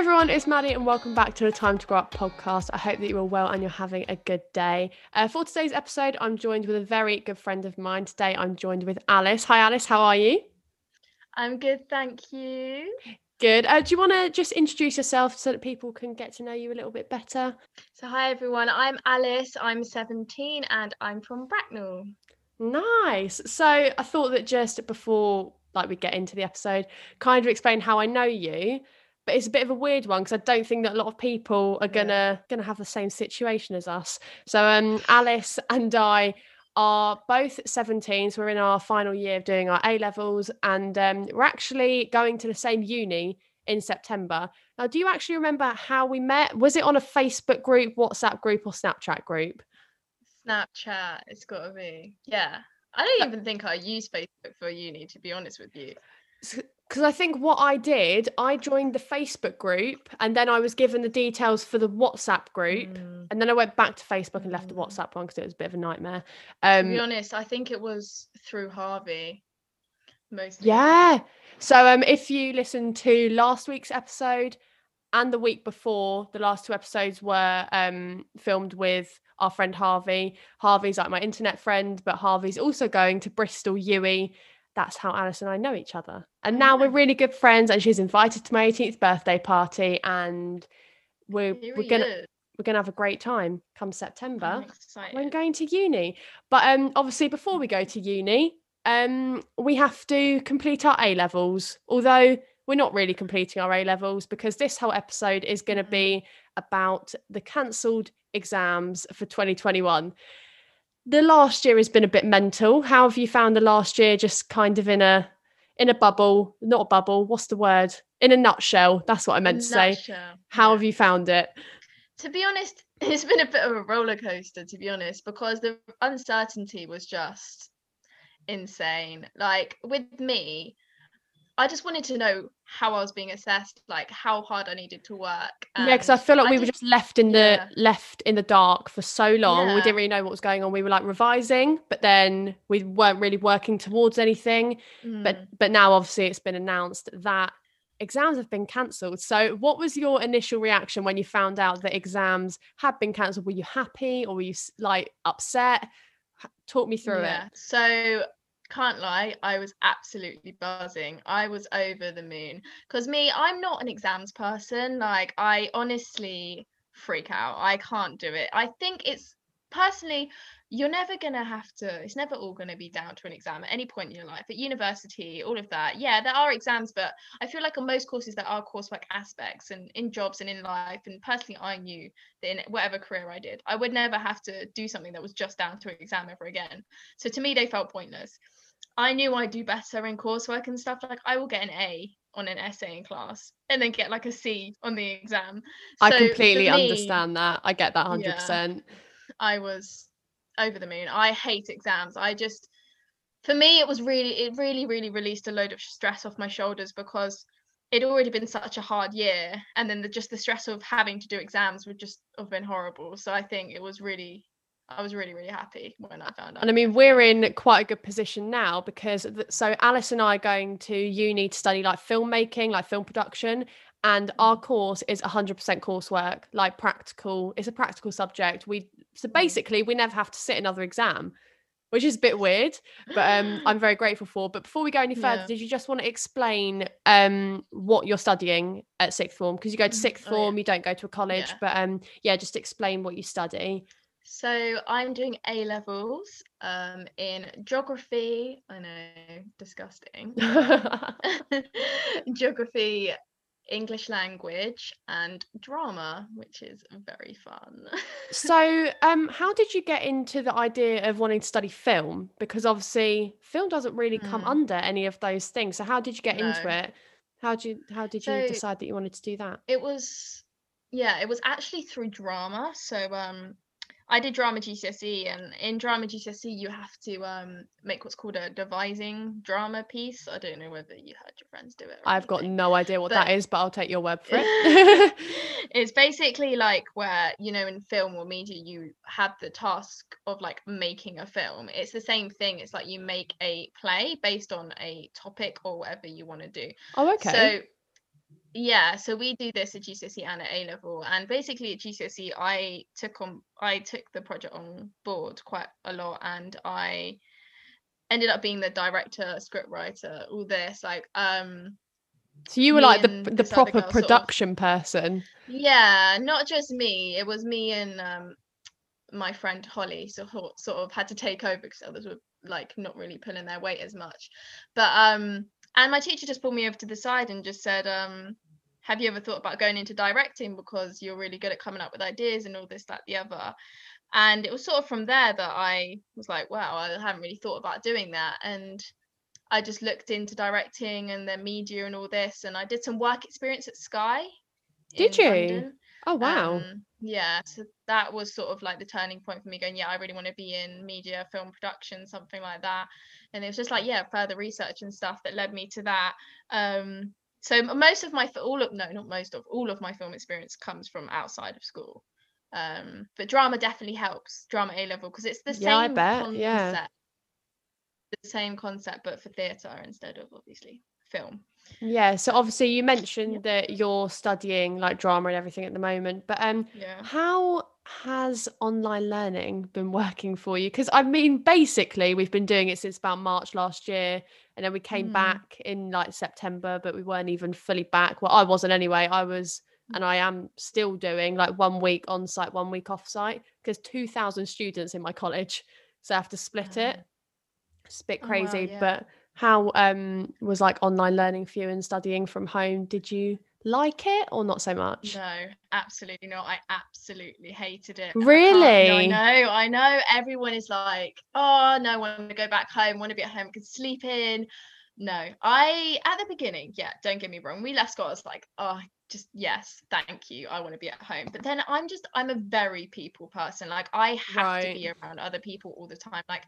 everyone, it's Maddie, and welcome back to the Time to Grow Up podcast. I hope that you're all well and you're having a good day. Uh, for today's episode, I'm joined with a very good friend of mine. Today, I'm joined with Alice. Hi, Alice, how are you? I'm good, thank you. Good. Uh, do you want to just introduce yourself so that people can get to know you a little bit better? So, hi everyone, I'm Alice, I'm 17, and I'm from Bracknell. Nice. So, I thought that just before like we get into the episode, kind of explain how I know you but it's a bit of a weird one because I don't think that a lot of people are gonna gonna have the same situation as us. So um, Alice and I are both 17, so we're in our final year of doing our A levels, and um, we're actually going to the same uni in September. Now, do you actually remember how we met? Was it on a Facebook group, WhatsApp group, or Snapchat group? Snapchat, it's got to be. Yeah. I don't even think I use Facebook for uni, to be honest with you because I think what I did, I joined the Facebook group and then I was given the details for the WhatsApp group. Mm. And then I went back to Facebook and left the mm. WhatsApp one because it was a bit of a nightmare. Um, to be honest, I think it was through Harvey. Mostly. Yeah. So um, if you listen to last week's episode and the week before, the last two episodes were um, filmed with our friend Harvey. Harvey's like my internet friend, but Harvey's also going to Bristol UWE that's how Alice and I know each other. And now we're really good friends and she's invited to my 18th birthday party and we're we're gonna is. we're gonna have a great time come September. I'm going to uni. But um obviously before we go to uni, um we have to complete our A levels. Although we're not really completing our A levels because this whole episode is going to mm-hmm. be about the cancelled exams for 2021 the last year has been a bit mental. How have you found the last year? Just kind of in a in a bubble, not a bubble. What's the word? In a nutshell. That's what I meant to say. How yeah. have you found it? To be honest, it's been a bit of a roller coaster. To be honest, because the uncertainty was just insane. Like with me, I just wanted to know how I was being assessed, like how hard I needed to work. And yeah, because I feel like I we were just left in the yeah. left in the dark for so long. Yeah. We didn't really know what was going on. We were like revising, but then we weren't really working towards anything. Mm. But but now obviously it's been announced that exams have been cancelled. So what was your initial reaction when you found out that exams had been cancelled? Were you happy or were you like upset? Talk me through yeah. it. So can't lie, I was absolutely buzzing. I was over the moon. Because me, I'm not an exams person. Like, I honestly freak out. I can't do it. I think it's personally, you're never going to have to, it's never all going to be down to an exam at any point in your life. At university, all of that. Yeah, there are exams, but I feel like on most courses, there are coursework aspects and in jobs and in life. And personally, I knew that in whatever career I did, I would never have to do something that was just down to an exam ever again. So to me, they felt pointless. I knew I'd do better in coursework and stuff. Like I will get an A on an essay in class and then get like a C on the exam. So I completely me, understand that. I get that 100%. Yeah, I was over the moon. I hate exams. I just for me it was really it really really released a load of stress off my shoulders because it'd already been such a hard year and then the, just the stress of having to do exams would just have been horrible. So I think it was really I was really, really happy when I found out. And I mean, we're in quite a good position now because so Alice and I are going to uni to study like filmmaking, like film production. And our mm. course is 100% coursework, like practical. It's a practical subject. We so mm. basically we never have to sit another exam, which is a bit weird, but um, I'm very grateful for. But before we go any further, yeah. did you just want to explain um, what you're studying at sixth form? Because you go to mm, sixth form, oh, yeah. you don't go to a college, yeah. but um, yeah, just explain what you study. So I'm doing A levels um, in geography. I know, disgusting. geography, English language, and drama, which is very fun. so, um, how did you get into the idea of wanting to study film? Because obviously, film doesn't really come mm. under any of those things. So, how did you get no. into it? How did you how did you so decide that you wanted to do that? It was yeah, it was actually through drama. So um I did drama GCSE, and in drama GCSE, you have to um, make what's called a devising drama piece. I don't know whether you heard your friends do it. I've anything. got no idea what but that is, but I'll take your word for it. it's basically like where, you know, in film or media, you have the task of like making a film. It's the same thing. It's like you make a play based on a topic or whatever you want to do. Oh, okay. So yeah so we do this at gcse and at a level and basically at gcse i took on i took the project on board quite a lot and i ended up being the director script writer all this like um so you were like the the proper production sort of, person. Yeah not just me it was me and um my friend holly so sort of had to take over because others were like not really pulling their weight as much. But um and my teacher just pulled me over to the side and just said, um, have you ever thought about going into directing because you're really good at coming up with ideas and all this, that, the other? And it was sort of from there that I was like, wow, I haven't really thought about doing that. And I just looked into directing and then media and all this. And I did some work experience at Sky. Did you? London. Oh wow. Um, yeah, so that was sort of like the turning point for me going, yeah, I really want to be in media, film production, something like that. And it was just like, yeah, further research and stuff that led me to that. Um, so most of my all of no, not most of all of my film experience comes from outside of school. Um, but drama definitely helps, drama A level, because it's the yeah, same I bet. concept. Yeah. The same concept, but for theatre instead of obviously film. Yeah, so obviously you mentioned yeah. that you're studying like drama and everything at the moment, but um yeah. how has online learning been working for you? Because I mean basically we've been doing it since about March last year and then we came mm. back in like September, but we weren't even fully back. Well, I wasn't anyway. I was mm. and I am still doing like one week on site, one week off site because 2000 students in my college. So I have to split it. It's a bit crazy, oh, wow, yeah. but how um was like online learning for you and studying from home? Did you like it or not so much? No absolutely not. I absolutely hated it really? I, know i know everyone is like oh no I want to go back home want to be at home can sleep in. No i at the beginning yeah don't get me wrong we left school i was like oh just yes thank you i want to be at home. But then i'm just i'm a very people person like i have right. to be around other people all the time like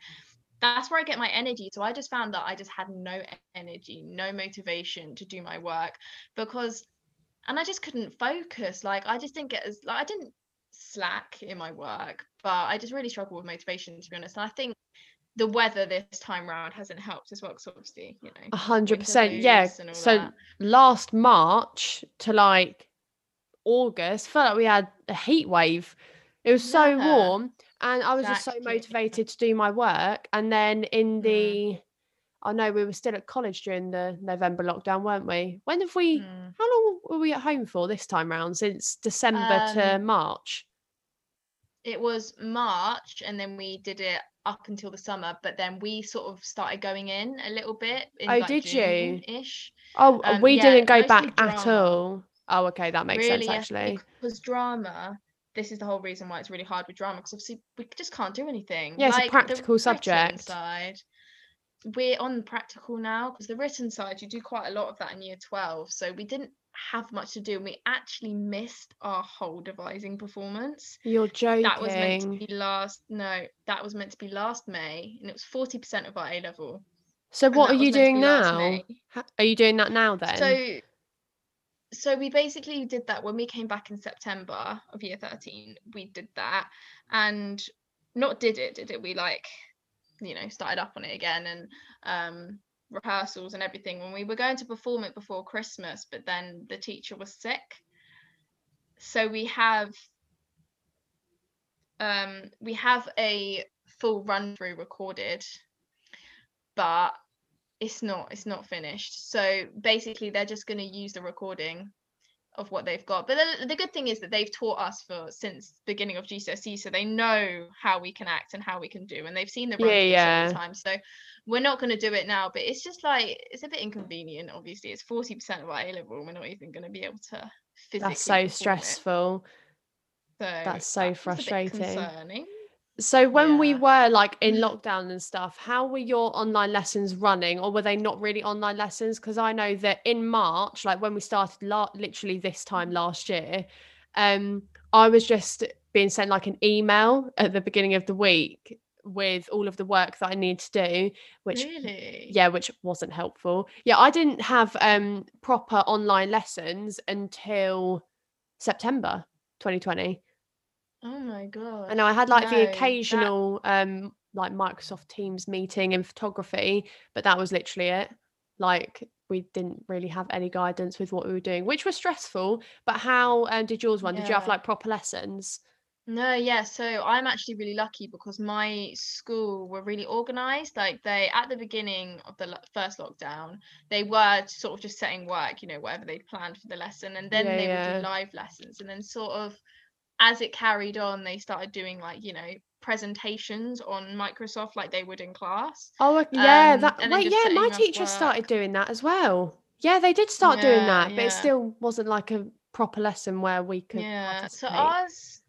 that's where I get my energy. So I just found that I just had no energy, no motivation to do my work because, and I just couldn't focus. Like I just didn't get as, like I didn't slack in my work, but I just really struggled with motivation to be honest. And I think the weather this time round hasn't helped as well because obviously you know a hundred percent yeah so that. last march to like august felt like we had a heat wave it was yeah. so warm and I was just so motivated to do my work. And then in the, mm. I know we were still at college during the November lockdown, weren't we? When have we? Mm. How long were we at home for this time round? Since December um, to March. It was March, and then we did it up until the summer. But then we sort of started going in a little bit. In oh, like did June you? Ish. Oh, um, we yeah, didn't go back drama. at all. Oh, okay, that makes really, sense actually. Because drama this is the whole reason why it's really hard with drama because obviously we just can't do anything. Yeah, it's like, a practical subject. Side, we're on practical now because the written side you do quite a lot of that in year 12 so we didn't have much to do and we actually missed our whole devising performance. You're joking that was meant to be last no that was meant to be last may and it was 40% of our a level. So what are you doing now? Are you doing that now then? So so we basically did that when we came back in September of year 13 we did that and not did it did it we like you know started up on it again and um rehearsals and everything when we were going to perform it before Christmas but then the teacher was sick. So we have um we have a full run through recorded but it's not it's not finished. So basically they're just going to use the recording of what they've got. But the, the, good thing is that they've taught us for since beginning of GCSE so they know how we can act and how we can do and they've seen the yeah, yeah. all the time. So we're not going to do it now but it's just like it's a bit inconvenient obviously. It's 40% of our A level and we're not even going to be able to physically that's so stressful. So that's so frustrating so when yeah. we were like in lockdown and stuff, how were your online lessons running, or were they not really online lessons? Because I know that in March, like when we started, la- literally this time last year, um, I was just being sent like an email at the beginning of the week with all of the work that I need to do, which really? yeah, which wasn't helpful. Yeah, I didn't have um proper online lessons until September 2020. Oh my god. I know I had like the occasional that... um like Microsoft Teams meeting in photography, but that was literally it. Like we didn't really have any guidance with what we were doing, which was stressful. But how um, did yours run? Did you have like proper lessons? No, yeah. So I'm actually really lucky because my school were really organized. Like they, at the beginning of the first lockdown, they were sort of just setting work, you know, whatever they'd planned for the lesson, and then Yeah, they would do live lessons, and then sort of as it carried on, they started doing like, you know, presentations on Microsoft like they would in class. Oh, yeah. Um, That wait, yeah. My teacher started doing that as well. Yeah, they did start doing Yeah, that, but it still wasn't like a proper lesson where we could Yeah. So ours,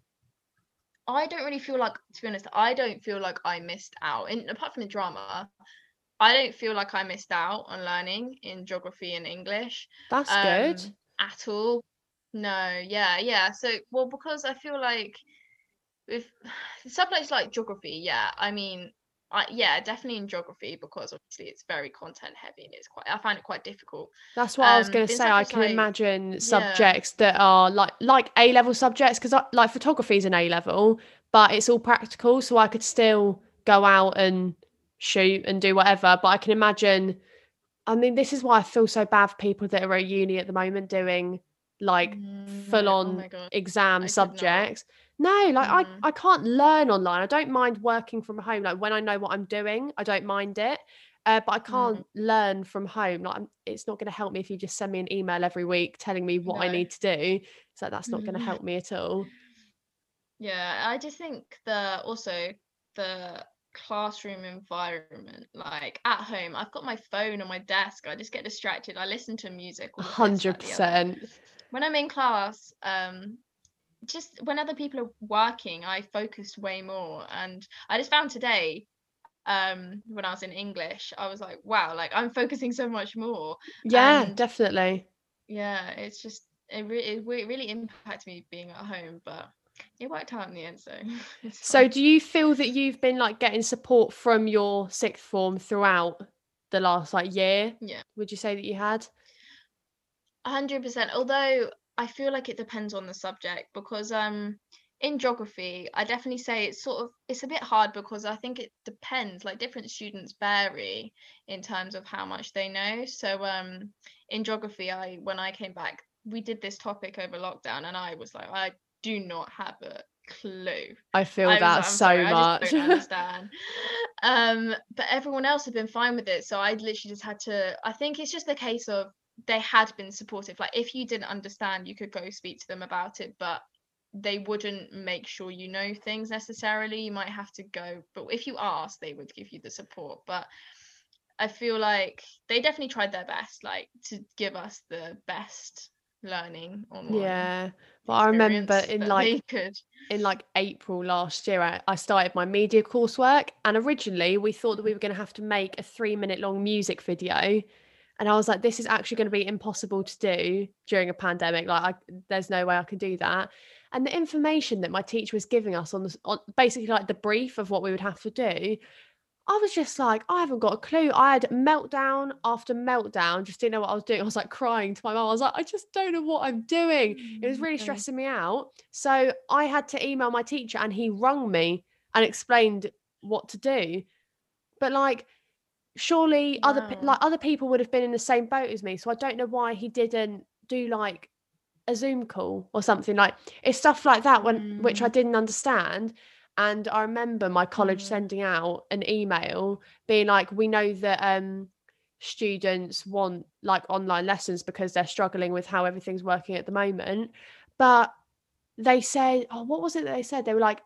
I don't really feel like, to be honest, I don't feel like I missed out. And apart from the drama, I don't feel like I missed out on learning in geography and English That's um, good. at all. No, yeah, yeah. So, well, because I feel like with subjects like geography, yeah, I mean, I yeah, definitely in geography because obviously it's very content heavy and it's quite, I find it quite difficult. That's what I was um, going to say. I can like- imagine yeah. subjects that are like like A level subjects because like photography is an A level, but it's all practical, so I could still go out and shoot and do whatever. But I can imagine. I mean, this is why I feel so bad for people that are at uni at the moment doing like mm, full on oh exam I subjects. No, like mm. I, I can't learn online. I don't mind working from home. Like when I know what I'm doing, I don't mind it. Uh, but I can't mm. learn from home. Like I'm, it's not going to help me if you just send me an email every week telling me what no. I need to do. So that's not going to help me at all. Yeah, I just think the also the classroom environment like at home i've got my phone on my desk i just get distracted i listen to music 100% when I'm in class, um, just when other people are working, I focus way more. And I just found today, um, when I was in English, I was like, wow, like I'm focusing so much more. Yeah, And- definitely. Yeah, it's just it, re- it re- really impacted me being at home, but it worked out in the end. So, So do you feel that you've been like getting support from your sixth form throughout the last like year? Yeah. Would you say that you had? A hundred percent. Although I feel like it depends on the subject because um in geography, I definitely say it's sort of it's a bit hard because I think it depends. Like different students vary in terms of how much they know. So um in geography, I when I came back, we did this topic over lockdown, and I was like, I do not have a clue. I feel I that like, so sorry, I much. don't understand. um, but everyone else had been fine with it, so I literally just had to. I think it's just a case of they had been supportive. Like if you didn't understand, you could go speak to them about it, but they wouldn't make sure you know things necessarily. You might have to go, but if you asked, they would give you the support. But I feel like they definitely tried their best, like to give us the best learning online. yeah. But I remember in like could. in like April last year, I, I started my media coursework, and originally we thought that we were going to have to make a three minute long music video, and I was like, this is actually going to be impossible to do during a pandemic. Like, I, there's no way I can do that. And the information that my teacher was giving us on, the, on basically like the brief of what we would have to do, I was just like, I haven't got a clue. I had meltdown after meltdown, just didn't know what I was doing. I was like crying to my mum. I was like, I just don't know what I'm doing. It was mm, really Okay. stressing me out. So I had to email my teacher and he rung me and explained what to do. But like, surely other like other people would have been in the same boat as me. So I don't know why he didn't do like a Zoom call or something like it's stuff like that when which I Mm. didn't understand. And I remember my college Mm. sending out an email being like, we know that um students want like online lessons because they're struggling with how everything's working at the moment. But they said, oh, what was it that they said? They were like,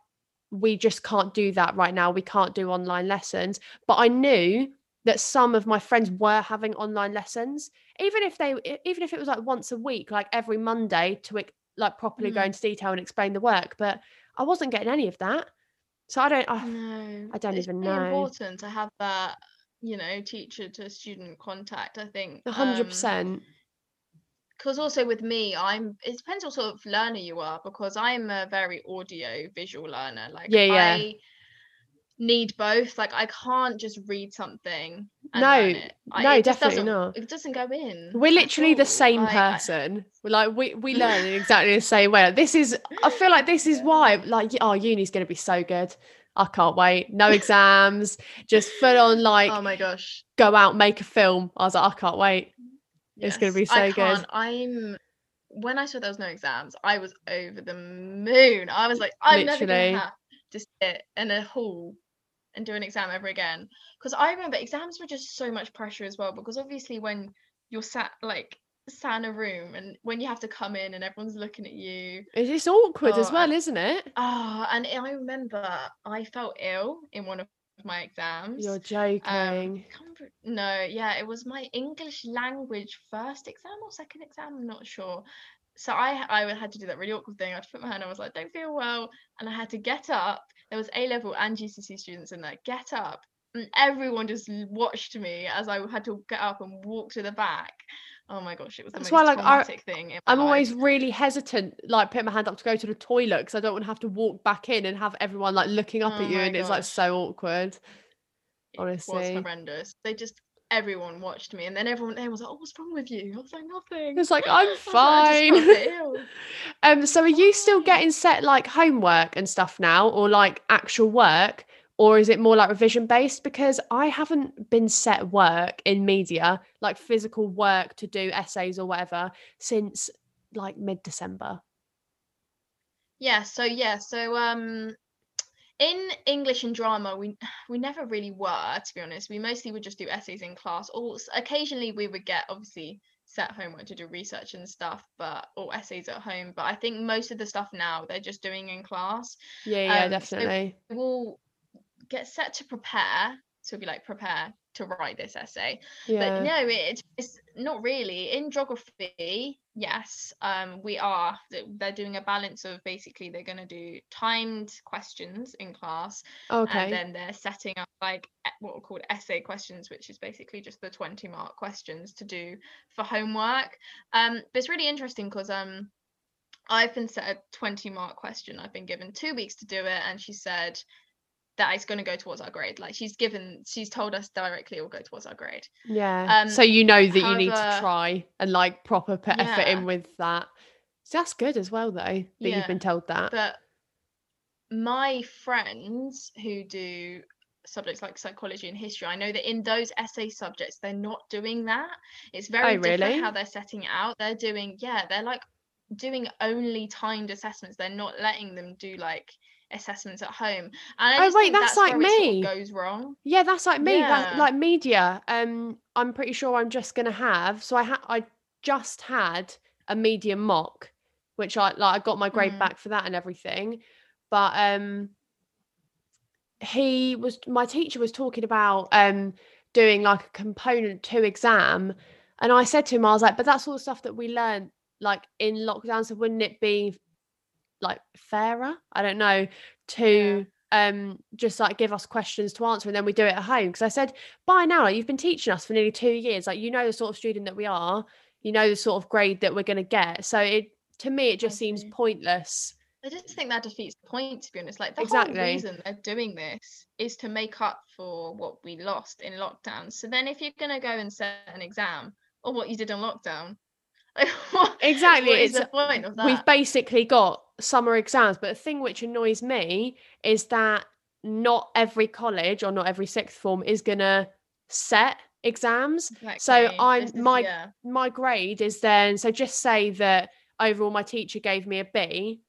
we just can't do that right now. We can't do online lessons. But I knew that some of my friends were having online lessons, even if they, even if it was like once a week, like every Monday to like properly go Mm. into detail and explain the work. But I wasn't getting any of that. So I don't, I, No, I don't it's even really know. important to have that, you know, teacher to student contact. I think a hundred um, percent. because also with me, I'm. It depends what sort of learner you are because I'm a very audio visual learner. Like Yeah, yeah. I need both. Like I can't just read something. No, learn it. I, no, it definitely doesn't. It doesn't go in. We're literally the same Like, person. We're Like we we learn in exactly the same way. Like, This is I feel like this is why like oh uni's gonna be so good. I can't wait. No exams, just full on like oh my gosh. go out make a film. I was like I can't wait. It's going to be Yes, I so good. I'm when I saw there was no exams, I was over the moon. I was like, I'm never Literally. gonna have to sit in a hall and do an exam ever again. Because I remember exams were just so much pressure as well. Because obviously when you're sat like sat in a room and when you have to come in and everyone's looking at you. It's just awkward as Oh, well, I- isn't it? Ah, and I remember I felt ill in one of my exams. You're Um, joking. can't no, yeah, it was my English language first exam or second exam. I'm not sure. So I I had to do that really awkward thing. I had to put my hand. On, I was like, "Don't feel well," and I had to get up. There was A level and GCSE students in there. Get up, and everyone just watched me as I had to get up and walk to the back. Oh my gosh, it was the That's most why, like, I, thing. I'm life. always really hesitant, like putting my hand up to go to the toilet because I don't want to have to walk back in and have everyone like looking up Oh at you, and it's like so awkward. Honestly, it was horrendous. They just everyone watched me, and then everyone there was like, "Oh, what's wrong with you?" I was like, "Nothing." It's like I'm was like, "I just fine. um, so are you still getting set like homework and stuff now, or like actual work, or is it more like revision based? Because I haven't been set work in media, like physical work to do essays or whatever, since like mid December. Yeah, so yeah, so um in English and drama we we never really were to be honest. We mostly would just do essays in class or occasionally we would get obviously set homework to do research and stuff but or essays at home but I think most of the stuff now they're just doing in class. Yeah, yeah, Um, so- definitely. We'll get set to prepare so it'll be like prepare to write this essay yeah. but no it, it's not really in geography yes um we are they're doing a balance of basically they're going to do timed questions in class okay. and then they're setting up like what are called essay questions which is basically just the 20 mark questions to do for homework um but it's really interesting because um i've been set a 20 mark question i've been given two weeks to do it and she said that it's going to go towards our grade like she's given she's told us directly it will go towards our grade Yeah. Um, so you know that you need to try and like proper put effort Yeah. in with that. So that's good as well though, that you've been told that. but my friends who do subjects like psychology and history i know that in those essay subjects they're not doing that it's very Oh, really? different how they're setting it out they're doing yeah they're like doing only timed assessments they're not letting them do like assessments at home and I Oh, just wait, think that's like where sort of me. goes wrong Yeah, that's like me. That like media. Um, I'm pretty sure I'm just gonna have. So I had I just had a media mock, which I like I got my grade Mm. back for that and everything. But um he was my teacher was talking about um doing like a component two exam. And I said to him, I was like, but that's all the stuff that we learned like in lockdown. So wouldn't it be like fairer? I don't know, to um just like give us questions to answer and then we do it at home because i said by now like, you've been teaching us for nearly two years like you know the sort of student that we are you know the sort of grade that we're going to get so it to me it just seems see. pointless I just think that defeats the point, to be honest. Like the Exactly. whole reason they're doing this is to make up for what we lost in lockdown. So then, if you're gonna go and set an exam or what you did on lockdown, like, what, Exactly, what is it's- the point of that? we've basically got summer exams but the thing which annoys me is that not every college or not every sixth form is going to set exams so I'm- is- my- yeah. my grade is then so just say that overall my teacher gave me a b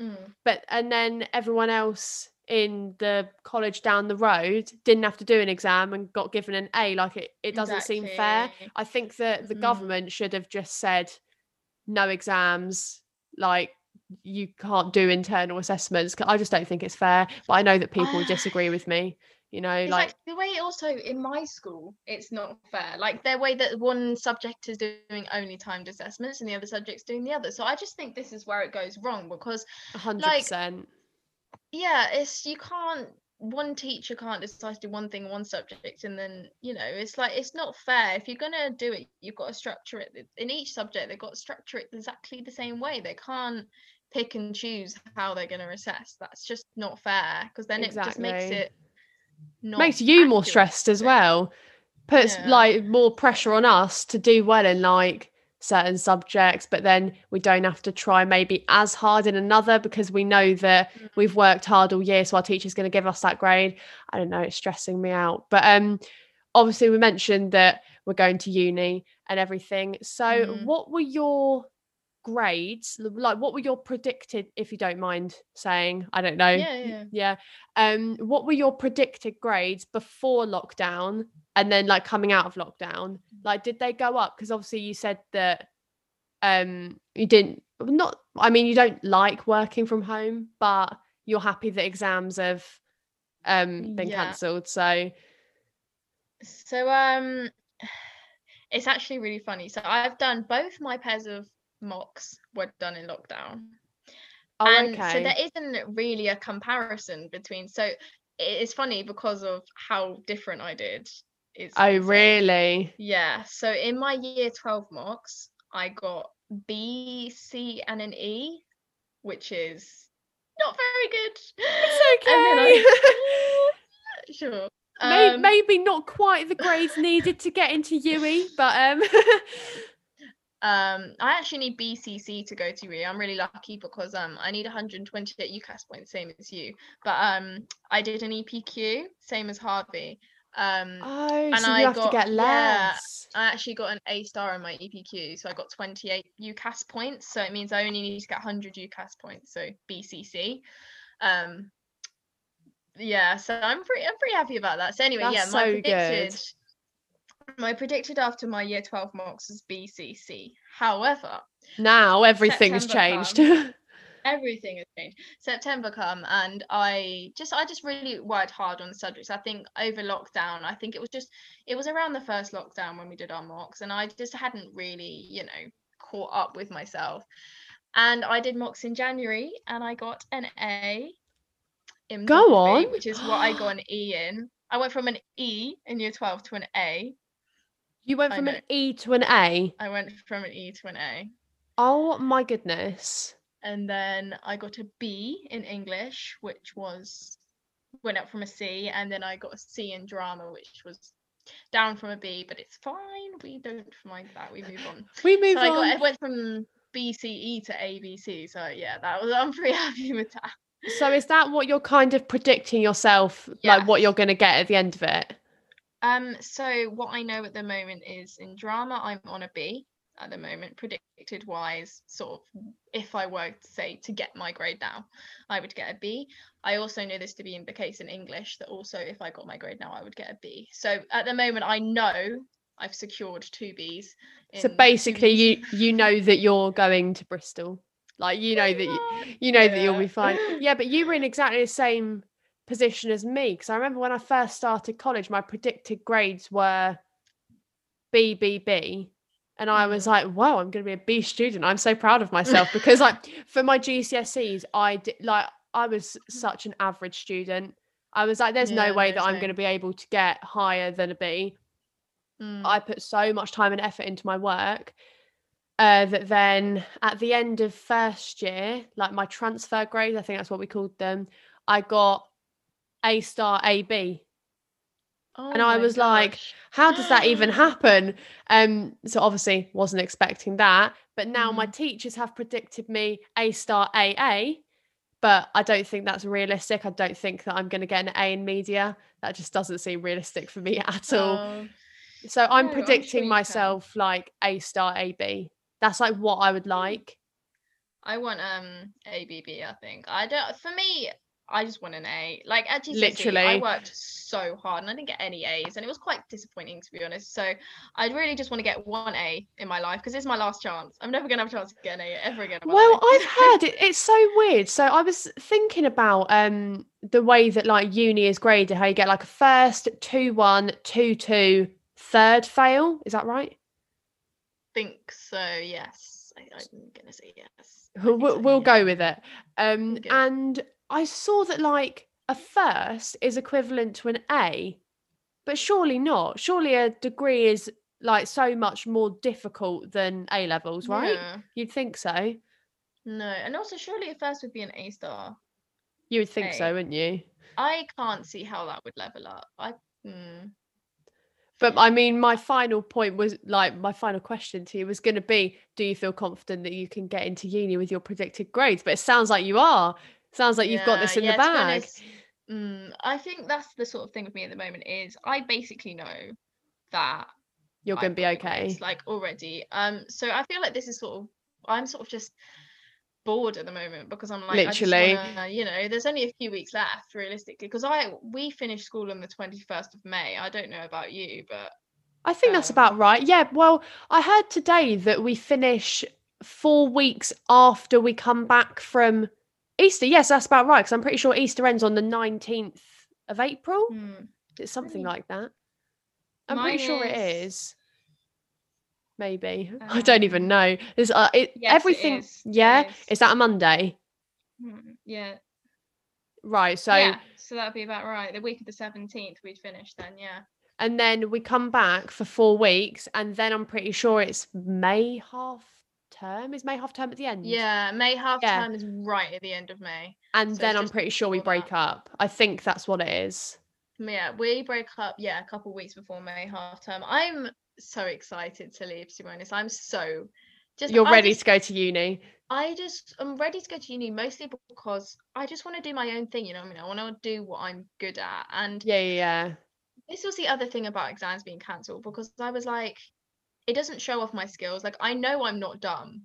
Mm, but and then everyone else in the college down the road didn't have to do an exam and got given an A. Like it, it doesn't seem fair. I think that the Mhm. government should have just said no exams, like you can't do internal assessments. I just don't think it's fair. But I know that people disagree with me. You know, like like the way also in my school, it's not fair. Like their way that one subject is doing only timed assessments and the other subject's doing the other. So I just think this is where it goes wrong because hundred like, percent. Yeah it's you can't one teacher can't decide to do one thing one subject and then you know it's like it's not fair. If you're going to do it you've got to structure it in each subject they've got to structure it exactly the same way. They can't pick and choose how they're going to assess. That's just not fair because then it just makes it not Makes you more stressed as well. Puts Yeah. like more pressure on us to do well in like certain subjects, but then we don't have to try maybe as hard in another because we know that Mm. we've worked hard all year, so our teacher's going to give us that grade. I don't know, it's stressing me out. But um, obviously we mentioned that we're going to uni. and everything. So, Mhm. what were your grades? Like, what were your predicted, if you don't mind saying? I don't know. Yeah, yeah. Yeah. Um, what were your predicted grades before lockdown and then like coming out of lockdown? Like, did they go up? Because obviously you said that um you didn't not I mean you don't like working from home, but you're happy that exams have um been Yeah. cancelled. So So um it's actually really funny. So I've done both my pairs of mocks were done in lockdown. oh, and okay. so there isn't really a comparison between so it's funny because of how different I did. It's oh insane. really? Yeah. So in my year 12 mocks, I got B, C, and an E, which is not very good. It's okay. I- sure. Um, maybe not quite the grades needed to get into UE, but um Um, I actually need BCC to go to UE. I'm really lucky because um I need 128 UCAS points, same as you. But um I did an EPQ, same as Harvey. Um, oh, and so I have to got- get yeah. I actually got an A star in my EPQ, so I got 28 UCAS points. So it means I only need to get 100 UCAS points, so BCC. Um, yeah, so I'm pretty I'm pretty happy about that. So anyway, That's yeah, my so good. My predicted after my year 12 mocks was BCC. However, Now everything has changed. everything has changed. September come and I just I just really worked hard on the subjects. I think over lockdown, I think it was just it was around the first lockdown when we did our mocks, and I just hadn't really, you know, caught up with myself. And I did mocks in January and I got an A in Go on. which is what I got an E in. I went from an E in year 12 to an A. you went from an. E to an A. I went from an E to an A. Oh my goodness. and then I got a B in English, which was went up from a C, and then I got a C in drama, which was down from a B, but it's fine. We don't mind that. We move on. We move so I on. got I went from BCE to ABC. So yeah, that was I'm pretty happy with that. So is that what you're kind of predicting yourself, like what you're going to get at the end of it? Um, so what I know at the moment is in drama, I'm on a B at the moment, predicted wise, sort of if I were to say to get my grade now, I would get a B. I also know this to be in the case in English that also if I got my grade now, I would get a B. So at the moment, I know I've secured two Bs. So basically, you you know that you're going to Bristol, like you know that you, you know that you'll be fine. Yeah, but you were in exactly the same position as me because I remember when I first started college, my predicted grades were B B B, and I was Mm. like, "Wow, I'm going to be a B student." I'm so proud of myself because, like, for my GCSEs, I did like I was such an average student. I was like, "There's Yeah, no way that I'm going to be able to get higher than a B." Mm, I put so much time and effort into my work uh, that then at the end of first year, like my transfer grades, I think that's what we called them, I got A star A B. oh and I my was like. How does that even happen? Um, so obviously wasn't expecting that. But now my Mhm. teachers have predicted me A star AA. But I don't think that's realistic. I don't think that I'm going to get an A in media. That just doesn't seem realistic for me at all. Oh, So I'm No, I'm predicting can. myself like A star AB. That's like what I would like. I want um ABB. I think I don't. For me, I just want an A. Like at GCSE, I worked so hard and I didn't get any A's, and it was quite disappointing to be honest. So I really just want to get one A in my life because it's my last chance. I'm never gonna have a chance to get an A ever again. Well, life. I've heard it. It's so weird. So I was thinking about um the way that like uni is graded, how you get like a first, two one, two two, third fail. Is that right? think so. Yes, I, I'm gonna say yes. We'll, we'll, so, we'll yeah. go with it. Um, and I saw that like a first is equivalent to an A, but surely not. Surely a degree is like so much more difficult than A levels, right? Yeah. You'd think so. No, and also surely a first would be an A star. You would think so, wouldn't you? I can't see how that would level up. I. Hmm. But I mean, my final point was like my final question to you was going to be: Do you feel confident that you can get into uni with your predicted grades? But it sounds like you are. Sounds like you've got this in yeah, the bag. honest, mm, I think that's the sort of thing with me at the moment is I basically know that You're gonna be okay. like already. Um, so I feel like this is sort of I'm sort of just bored at the moment because I'm like Literally. Wanna, you know, there's only a few weeks left realistically because I we finished school on the 21st of May. I don't know about you, but I think that's Um, about right. Yeah. Well, I heard today that we finish four weeks after we come back from Easter. Yes, that's about right. Because I'm pretty sure Easter ends on the 19th of April. hmm, It's something like that. I'm pretty mine sure it is- is. Maybe. I don't even Um, know. There's uh, it, yes, everything. is, it Yeah. is. Is that a Monday? hmm, yeah, Right. So, yeah. So that'd be about right. The week of the 17th we'd finish then, yeah. and then we come back for four weeks, and then I'm pretty sure it's May half term. Is May half term at the end? Yeah, May half Yeah. term is right at the end of May. And So then I'm pretty sure we break that. up. I think that's what it is. Yeah, we break up, yeah, a couple weeks before May half term. I'm so excited to leave, to be honest. I'm so just You're I ready just- to go to uni. I just I'm ready to go to uni mostly because I just want to do my own thing, you know what I mean? I want to do what I'm good at. And Yeah, yeah, yeah. this was the other thing about exams being cancelled because I was like, it doesn't show off my skills. Like I know I'm not dumb.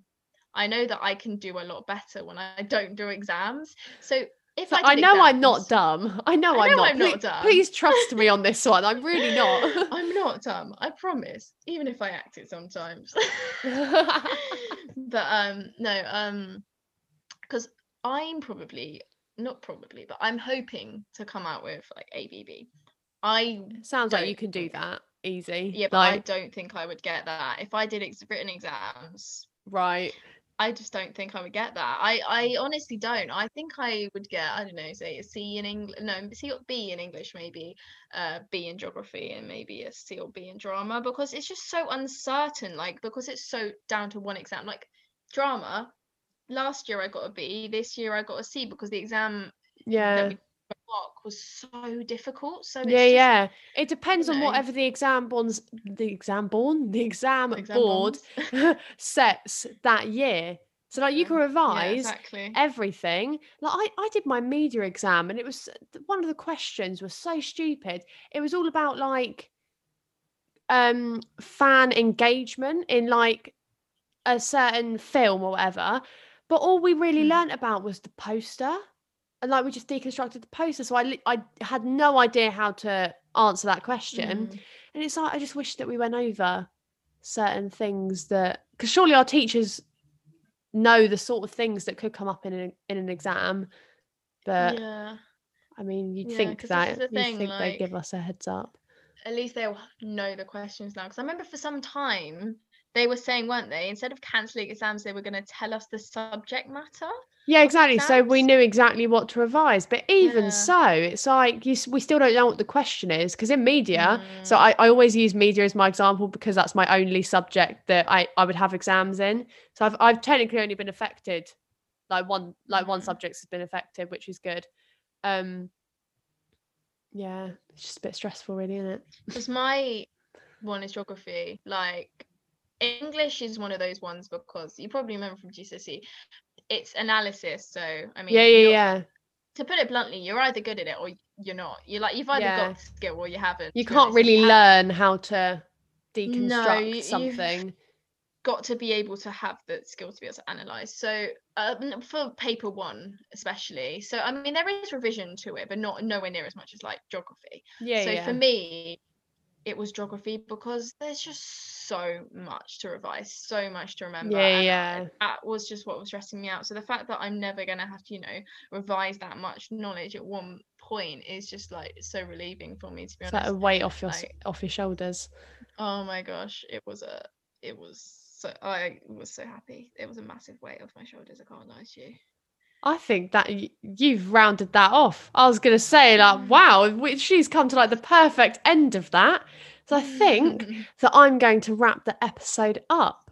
I know that I can do a lot better when I don't do exams. So if So I, I know I'm not dumb. I know I I'm not. I'm not Please, dumb. please trust me on this one. I'm really not. I'm not dumb. I promise. Even if I act it sometimes. but um no um because i'm probably not probably but i'm hoping to come out with like abb i Sounds like you can do that easy. yeah but i don't think i would get that if i did ex- written exams right. i just don't think i would get that i i honestly don't i think i would get i don't know say a c in english no c or b in english maybe uh b in geography and maybe a c or b in drama because it's just so uncertain like because it's so down to one exam like drama last year i got a b this year i got a c because the exam Yeah. Mock was so difficult so it's Yeah, just, yeah. It depends on know. whatever the exam bonds, the exam born, the exam, exam board sets that year. So like you Yeah. can yeah revise exactly everything. Like I, I did my media exam and it was one of the questions was so stupid. It was all about like um fan engagement in like a certain film or whatever. But all we really Hmm. learnt about was the poster. And like we just deconstructed the poster. So I I had no idea how to answer that question. Mm. And it's like I just wish that we went over certain things that because surely our teachers know the sort of things that could come up in an in an exam. But yeah I mean, you'd Yeah, think that is the you'd thing, think they give us a heads up. at least they'll know the questions now. Because I remember for some time they were saying, weren't they, instead of cancelling exams, they were going to tell us the subject matter. Yeah, exactly. So we knew exactly what to revise. But even Yeah. so, it's like you, we still don't know what the question is because in media. So Mm. I, I always use media as my example because that's my only subject that I, I would have exams in. So I've I've technically only been affected, like one like one Mhm. subject has been affected, which is good. Um, yeah, it's just a bit stressful, really, isn't it? Because my one is geography. Like English is one of those ones because you probably remember from GCSE, it's analysis. So I mean, yeah, yeah, yeah. To put it bluntly, you're either good at it or you're not. You're like you've either Yeah. got the skill or you haven't. You can't really you learn how to deconstruct you- you- something. got to be able to have the skill to be able to analyze so um, for paper one especially so i mean there is revision to it but not nowhere near as much as like geography Yeah, so yeah. for me it was geography because there's just so much to revise so much to remember Yeah, and yeah. that was just what was stressing me out so the fact that i'm never going to have to you know revise that much knowledge at one point is just like so relieving for me to be it's honest like a weight off your like- off your shoulders. Oh my gosh, it was a, it was so I was so happy. It was a massive weight off my shoulders. I can't lie to you. I think that y- you've rounded that off. I was gonna say like, mm. wow, w- she's come to like the perfect end of that. So I think mm. that I'm going to wrap the episode up.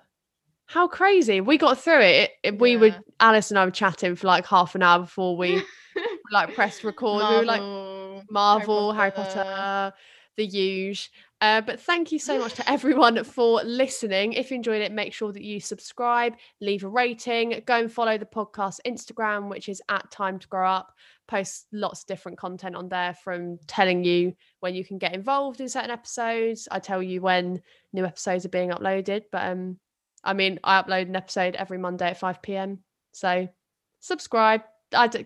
How crazy! We got through it. we were Alice and I were chatting for like half an hour before we like pressed record. We were like Marvel, Marvel, Harry Potter, the huge. Uh, but thank you so much to everyone for listening. If you enjoyed it, make sure that you subscribe, leave a rating, go and follow the podcast Instagram, which is at Time to Grow Up. Post lots of different content on there from telling you when you can get involved in certain episodes. I tell you when new episodes are being uploaded. But um, I mean, I upload an episode every Monday at 5 p.m. So subscribe.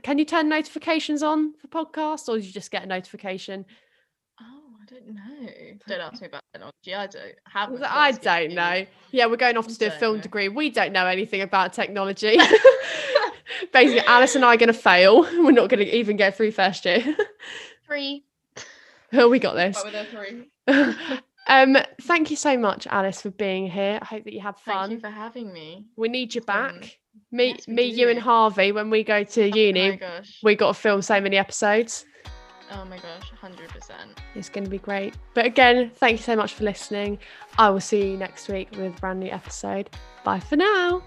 Can you turn notifications on for podcasts or do you just get a notification? Oh, I don't know. Don't ask me about technology. I don't have. I don't know. Yeah, we're going off to do a film know. degree. We don't know anything about technology. Basically, Alice and I are going to fail. We're not going to even get through first year. Three. oh, we got this. What there three? um, thank you so much, Alice, for being here. I hope that you have fun. Thank you for having me. we need you been- back. Me, yes, me, you, and. Harvey. When we go to Oh uni, gosh. we got to film so many episodes. Oh my gosh. Hundred percent. It's going to be great. But again, thank you so much for listening. I will see you next week with a brand new episode. Bye for now.